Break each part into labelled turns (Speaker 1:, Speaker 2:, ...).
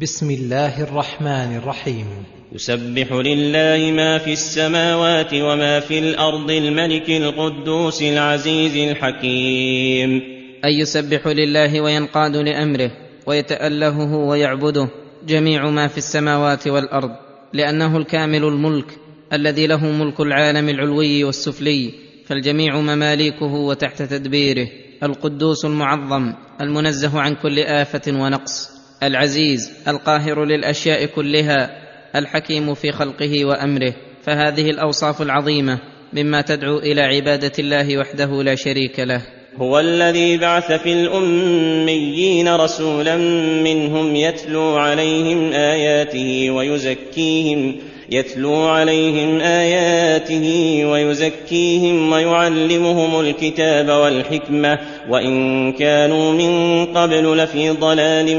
Speaker 1: بسم الله الرحمن الرحيم
Speaker 2: يسبح لله ما في السماوات وما في الارض الملك القدوس العزيز الحكيم
Speaker 3: اي يسبح لله وينقاد لامره ويتالهه ويعبده جميع ما في السماوات والارض لانه الكامل الملك الذي له ملك العالم العلوي والسفلي فالجميع مماليكه وتحت تدبيره القدوس المعظم المنزه عن كل افه ونقص العزيز القاهر للاشياء كلها الحكيم في خلقه وامره فهذه الاوصاف العظيمه مما تدعو الى عباده الله وحده لا شريك له
Speaker 4: هو الذي بعث في الاميين رسولا منهم يتلو عليهم اياته ويزكيهم يتلو عليهم اياته ويزكيهم ويعلمهم الكتاب والحكمه وان كانوا من قبل لفي ضلال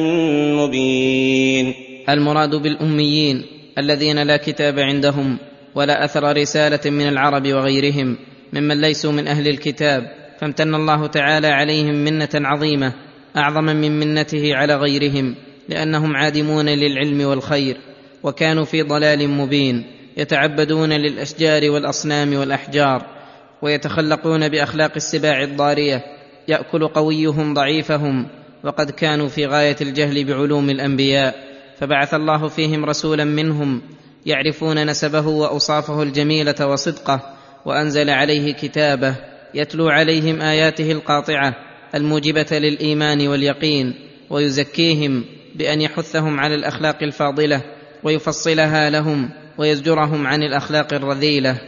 Speaker 4: مبين
Speaker 3: المراد بالاميين الذين لا كتاب عندهم ولا اثر رساله من العرب وغيرهم ممن ليسوا من اهل الكتاب فامتن الله تعالى عليهم منه عظيمه اعظم من منته على غيرهم لانهم عادمون للعلم والخير وكانوا في ضلال مبين يتعبدون للاشجار والاصنام والاحجار ويتخلقون باخلاق السباع الضاريه ياكل قويهم ضعيفهم وقد كانوا في غايه الجهل بعلوم الانبياء فبعث الله فيهم رسولا منهم يعرفون نسبه واوصافه الجميله وصدقه وانزل عليه كتابه يتلو عليهم اياته القاطعه الموجبه للايمان واليقين ويزكيهم بان يحثهم على الاخلاق الفاضله ويفصلها لهم ويزجرهم عن الاخلاق الرذيله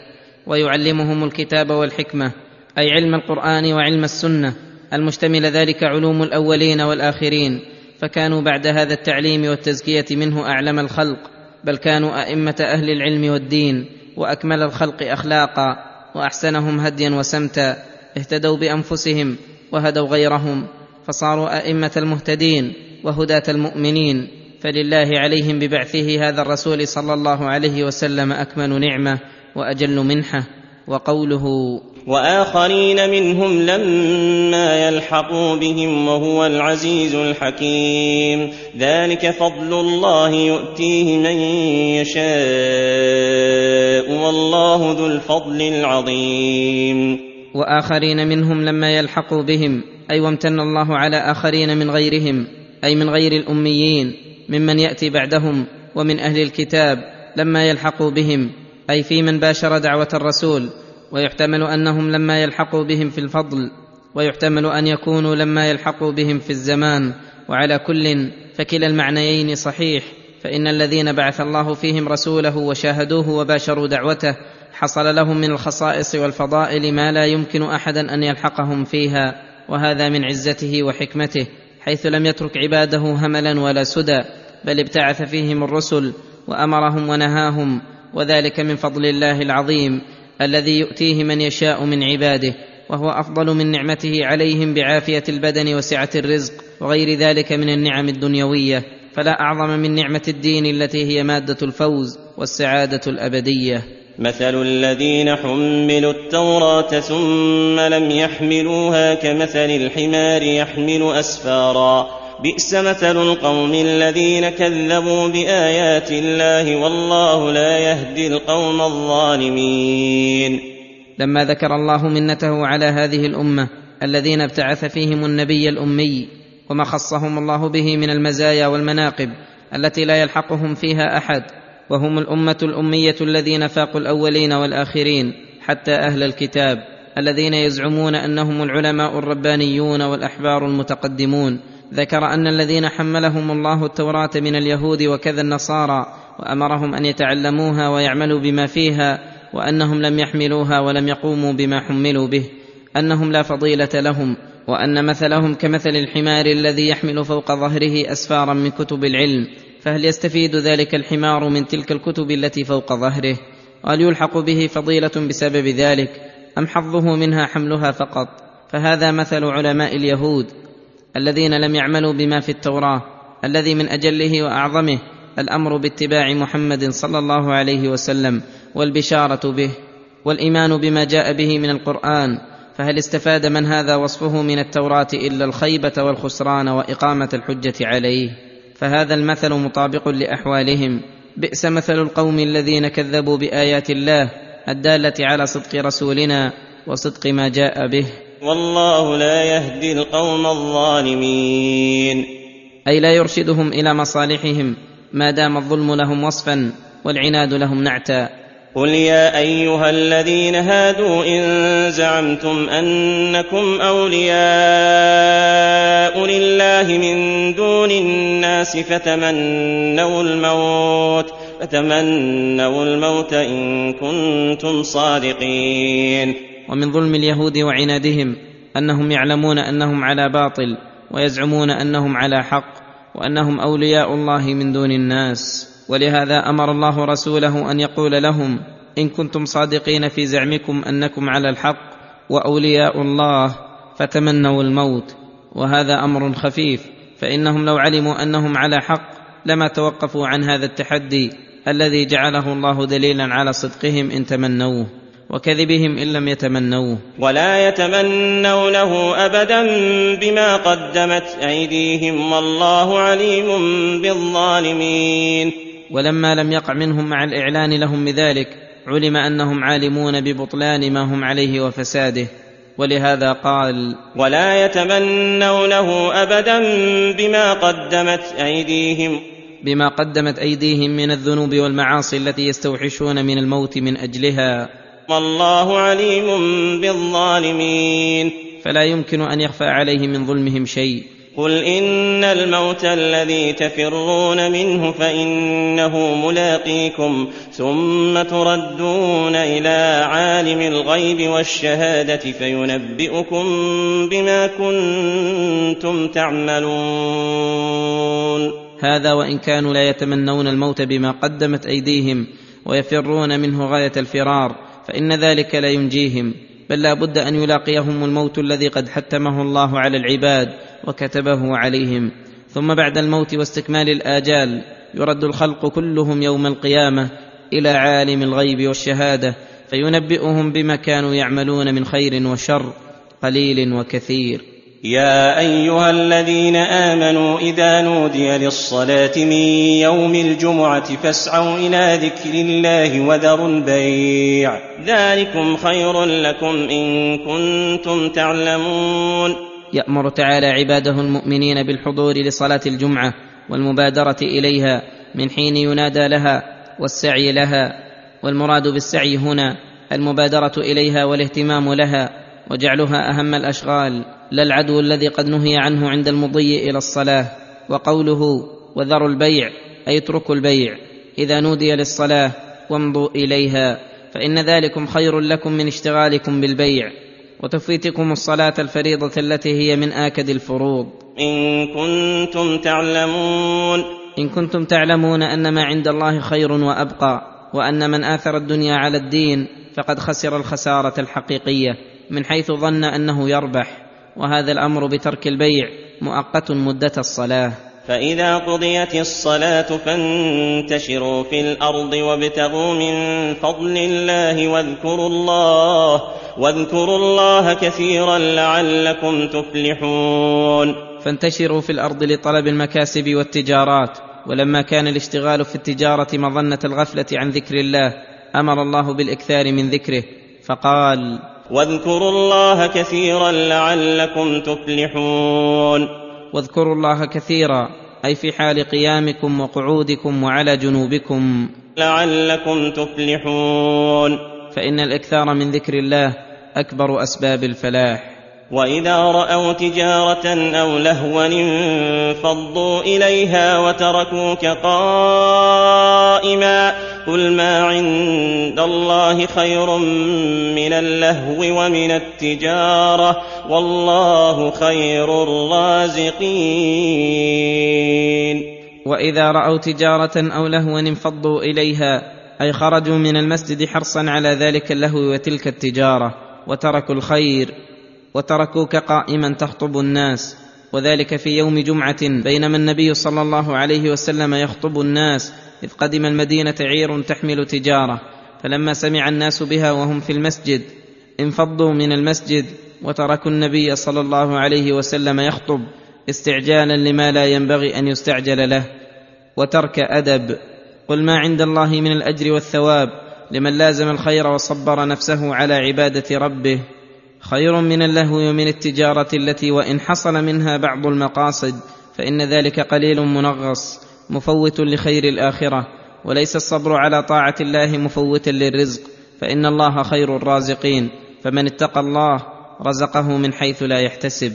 Speaker 3: ويعلمهم الكتاب والحكمه اي علم القران وعلم السنه المشتمل ذلك علوم الاولين والاخرين فكانوا بعد هذا التعليم والتزكيه منه اعلم الخلق بل كانوا ائمه اهل العلم والدين واكمل الخلق اخلاقا واحسنهم هديا وسمتا اهتدوا بانفسهم وهدوا غيرهم فصاروا ائمه المهتدين وهداه المؤمنين فلله عليهم ببعثه هذا الرسول صلى الله عليه وسلم اكمل نعمه واجل منحه وقوله
Speaker 4: واخرين منهم لما يلحقوا بهم وهو العزيز الحكيم ذلك فضل الله يؤتيه من يشاء والله ذو الفضل العظيم
Speaker 3: واخرين منهم لما يلحقوا بهم اي أيوة وامتن الله على اخرين من غيرهم اي من غير الاميين ممن ياتي بعدهم ومن اهل الكتاب لما يلحقوا بهم اي في من باشر دعوه الرسول ويحتمل انهم لما يلحقوا بهم في الفضل ويحتمل ان يكونوا لما يلحقوا بهم في الزمان وعلى كل فكلا المعنيين صحيح فان الذين بعث الله فيهم رسوله وشاهدوه وباشروا دعوته حصل لهم من الخصائص والفضائل ما لا يمكن احدا ان يلحقهم فيها وهذا من عزته وحكمته حيث لم يترك عباده هملا ولا سدى بل ابتعث فيهم الرسل وامرهم ونهاهم وذلك من فضل الله العظيم الذي يؤتيه من يشاء من عباده وهو افضل من نعمته عليهم بعافيه البدن وسعه الرزق وغير ذلك من النعم الدنيويه فلا اعظم من نعمه الدين التي هي ماده الفوز والسعاده الابديه
Speaker 4: مثل الذين حملوا التوراة ثم لم يحملوها كمثل الحمار يحمل أسفارا بئس مثل القوم الذين كذبوا بآيات الله والله لا يهدي القوم الظالمين.
Speaker 3: لما ذكر الله منته على هذه الأمة الذين ابتعث فيهم النبي الأمي وما خصهم الله به من المزايا والمناقب التي لا يلحقهم فيها أحد وهم الامه الاميه الذين فاقوا الاولين والاخرين حتى اهل الكتاب الذين يزعمون انهم العلماء الربانيون والاحبار المتقدمون ذكر ان الذين حملهم الله التوراه من اليهود وكذا النصارى وامرهم ان يتعلموها ويعملوا بما فيها وانهم لم يحملوها ولم يقوموا بما حملوا به انهم لا فضيله لهم وان مثلهم كمثل الحمار الذي يحمل فوق ظهره اسفارا من كتب العلم فهل يستفيد ذلك الحمار من تلك الكتب التي فوق ظهره وهل يلحق به فضيله بسبب ذلك ام حظه منها حملها فقط فهذا مثل علماء اليهود الذين لم يعملوا بما في التوراه الذي من اجله واعظمه الامر باتباع محمد صلى الله عليه وسلم والبشاره به والايمان بما جاء به من القران فهل استفاد من هذا وصفه من التوراه الا الخيبه والخسران واقامه الحجه عليه فهذا المثل مطابق لاحوالهم بئس مثل القوم الذين كذبوا بايات الله الداله على صدق رسولنا وصدق ما جاء به
Speaker 4: والله لا يهدي القوم الظالمين
Speaker 3: اي لا يرشدهم الى مصالحهم ما دام الظلم لهم وصفا والعناد لهم نعتا
Speaker 4: قل يا ايها الذين هادوا ان زعمتم انكم اولياء لله من دون الناس فتمنوا الموت فتمنوا الموت إن كنتم صادقين
Speaker 3: ومن ظلم اليهود وعنادهم أنهم يعلمون أنهم على باطل ويزعمون أنهم على حق وأنهم أولياء الله من دون الناس ولهذا أمر الله رسوله أن يقول لهم إن كنتم صادقين في زعمكم أنكم على الحق وأولياء الله فتمنوا الموت وهذا امر خفيف فانهم لو علموا انهم على حق لما توقفوا عن هذا التحدي الذي جعله الله دليلا على صدقهم ان تمنوه وكذبهم ان لم يتمنوه
Speaker 4: ولا يتمنونه ابدا بما قدمت ايديهم والله عليم بالظالمين
Speaker 3: ولما لم يقع منهم مع الاعلان لهم بذلك علم انهم عالمون ببطلان ما هم عليه وفساده ولهذا قال
Speaker 4: ولا يتمنونه ابدا بما قدمت ايديهم
Speaker 3: بما قدمت ايديهم من الذنوب والمعاصي التي يستوحشون من الموت من اجلها
Speaker 4: والله عليم بالظالمين
Speaker 3: فلا يمكن ان يخفى عليه من ظلمهم شيء
Speaker 4: قل إن الموت الذي تفرون منه فإنه ملاقيكم ثم تردون إلى عالم الغيب والشهادة فينبئكم بما كنتم تعملون.
Speaker 3: هذا وإن كانوا لا يتمنون الموت بما قدمت أيديهم ويفرون منه غاية الفرار فإن ذلك لا ينجيهم بل لا بد أن يلاقيهم الموت الذي قد حتمه الله على العباد وكتبه عليهم ثم بعد الموت واستكمال الاجال يرد الخلق كلهم يوم القيامه الى عالم الغيب والشهاده فينبئهم بما كانوا يعملون من خير وشر قليل وكثير
Speaker 4: يا ايها الذين امنوا اذا نودي للصلاه من يوم الجمعه فاسعوا الى ذكر الله وذروا البيع ذلكم خير لكم ان كنتم تعلمون
Speaker 3: يامر تعالى عباده المؤمنين بالحضور لصلاه الجمعه والمبادره اليها من حين ينادى لها والسعي لها والمراد بالسعي هنا المبادره اليها والاهتمام لها وجعلها اهم الاشغال لا العدو الذي قد نهي عنه عند المضي الى الصلاه وقوله وذروا البيع اي اتركوا البيع اذا نودي للصلاه وامضوا اليها فان ذلكم خير لكم من اشتغالكم بالبيع وتفويتكم الصلاه الفريضه التي هي من اكد الفروض
Speaker 4: ان كنتم تعلمون
Speaker 3: ان كنتم تعلمون ان ما عند الله خير وابقى وان من اثر الدنيا على الدين فقد خسر الخساره الحقيقيه من حيث ظن انه يربح وهذا الامر بترك البيع مؤقت مده الصلاه
Speaker 4: فإذا قضيت الصلاة فانتشروا في الأرض وابتغوا من فضل الله واذكروا الله واذكروا الله كثيرا لعلكم تفلحون.
Speaker 3: فانتشروا في الأرض لطلب المكاسب والتجارات، ولما كان الاشتغال في التجارة مظنة الغفلة عن ذكر الله، أمر الله بالإكثار من ذكره، فقال:
Speaker 4: واذكروا الله كثيرا لعلكم تفلحون.
Speaker 3: واذكروا الله كثيرا اي في حال قيامكم وقعودكم وعلى جنوبكم
Speaker 4: لعلكم تفلحون
Speaker 3: فان الاكثار من ذكر الله اكبر اسباب الفلاح
Speaker 4: واذا راوا تجاره او لهوا انفضوا اليها وتركوك قائما قل ما عند الله خير من اللهو ومن التجاره والله خير الرازقين
Speaker 3: واذا راوا تجاره او لهوا انفضوا اليها اي خرجوا من المسجد حرصا على ذلك اللهو وتلك التجاره وتركوا الخير وتركوك قائما تخطب الناس وذلك في يوم جمعه بينما النبي صلى الله عليه وسلم يخطب الناس اذ قدم المدينه عير تحمل تجاره فلما سمع الناس بها وهم في المسجد انفضوا من المسجد وتركوا النبي صلى الله عليه وسلم يخطب استعجالا لما لا ينبغي ان يستعجل له وترك ادب قل ما عند الله من الاجر والثواب لمن لازم الخير وصبر نفسه على عباده ربه خير من اللهو ومن التجاره التي وان حصل منها بعض المقاصد فان ذلك قليل منغص مفوت لخير الاخره وليس الصبر على طاعه الله مفوتا للرزق فان الله خير الرازقين فمن اتقى الله رزقه من حيث لا يحتسب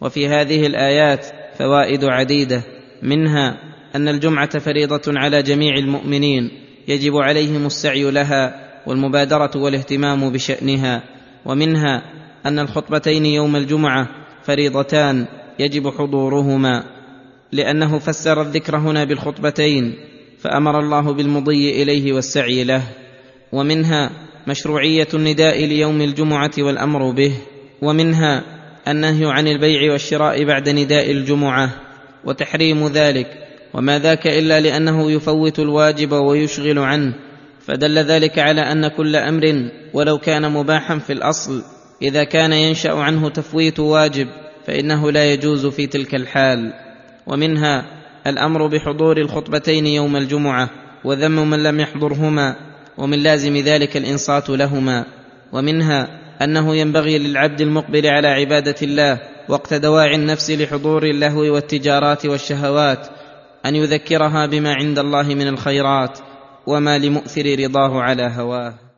Speaker 3: وفي هذه الايات فوائد عديده منها ان الجمعه فريضه على جميع المؤمنين يجب عليهم السعي لها والمبادره والاهتمام بشانها ومنها ان الخطبتين يوم الجمعه فريضتان يجب حضورهما لانه فسر الذكر هنا بالخطبتين فامر الله بالمضي اليه والسعي له ومنها مشروعيه النداء ليوم الجمعه والامر به ومنها النهي عن البيع والشراء بعد نداء الجمعه وتحريم ذلك وما ذاك الا لانه يفوت الواجب ويشغل عنه فدل ذلك على ان كل امر ولو كان مباحا في الاصل اذا كان ينشا عنه تفويت واجب فانه لا يجوز في تلك الحال ومنها الامر بحضور الخطبتين يوم الجمعه وذم من لم يحضرهما ومن لازم ذلك الانصات لهما ومنها انه ينبغي للعبد المقبل على عباده الله وقت دواعي النفس لحضور اللهو والتجارات والشهوات ان يذكرها بما عند الله من الخيرات وما لمؤثر رضاه على هواه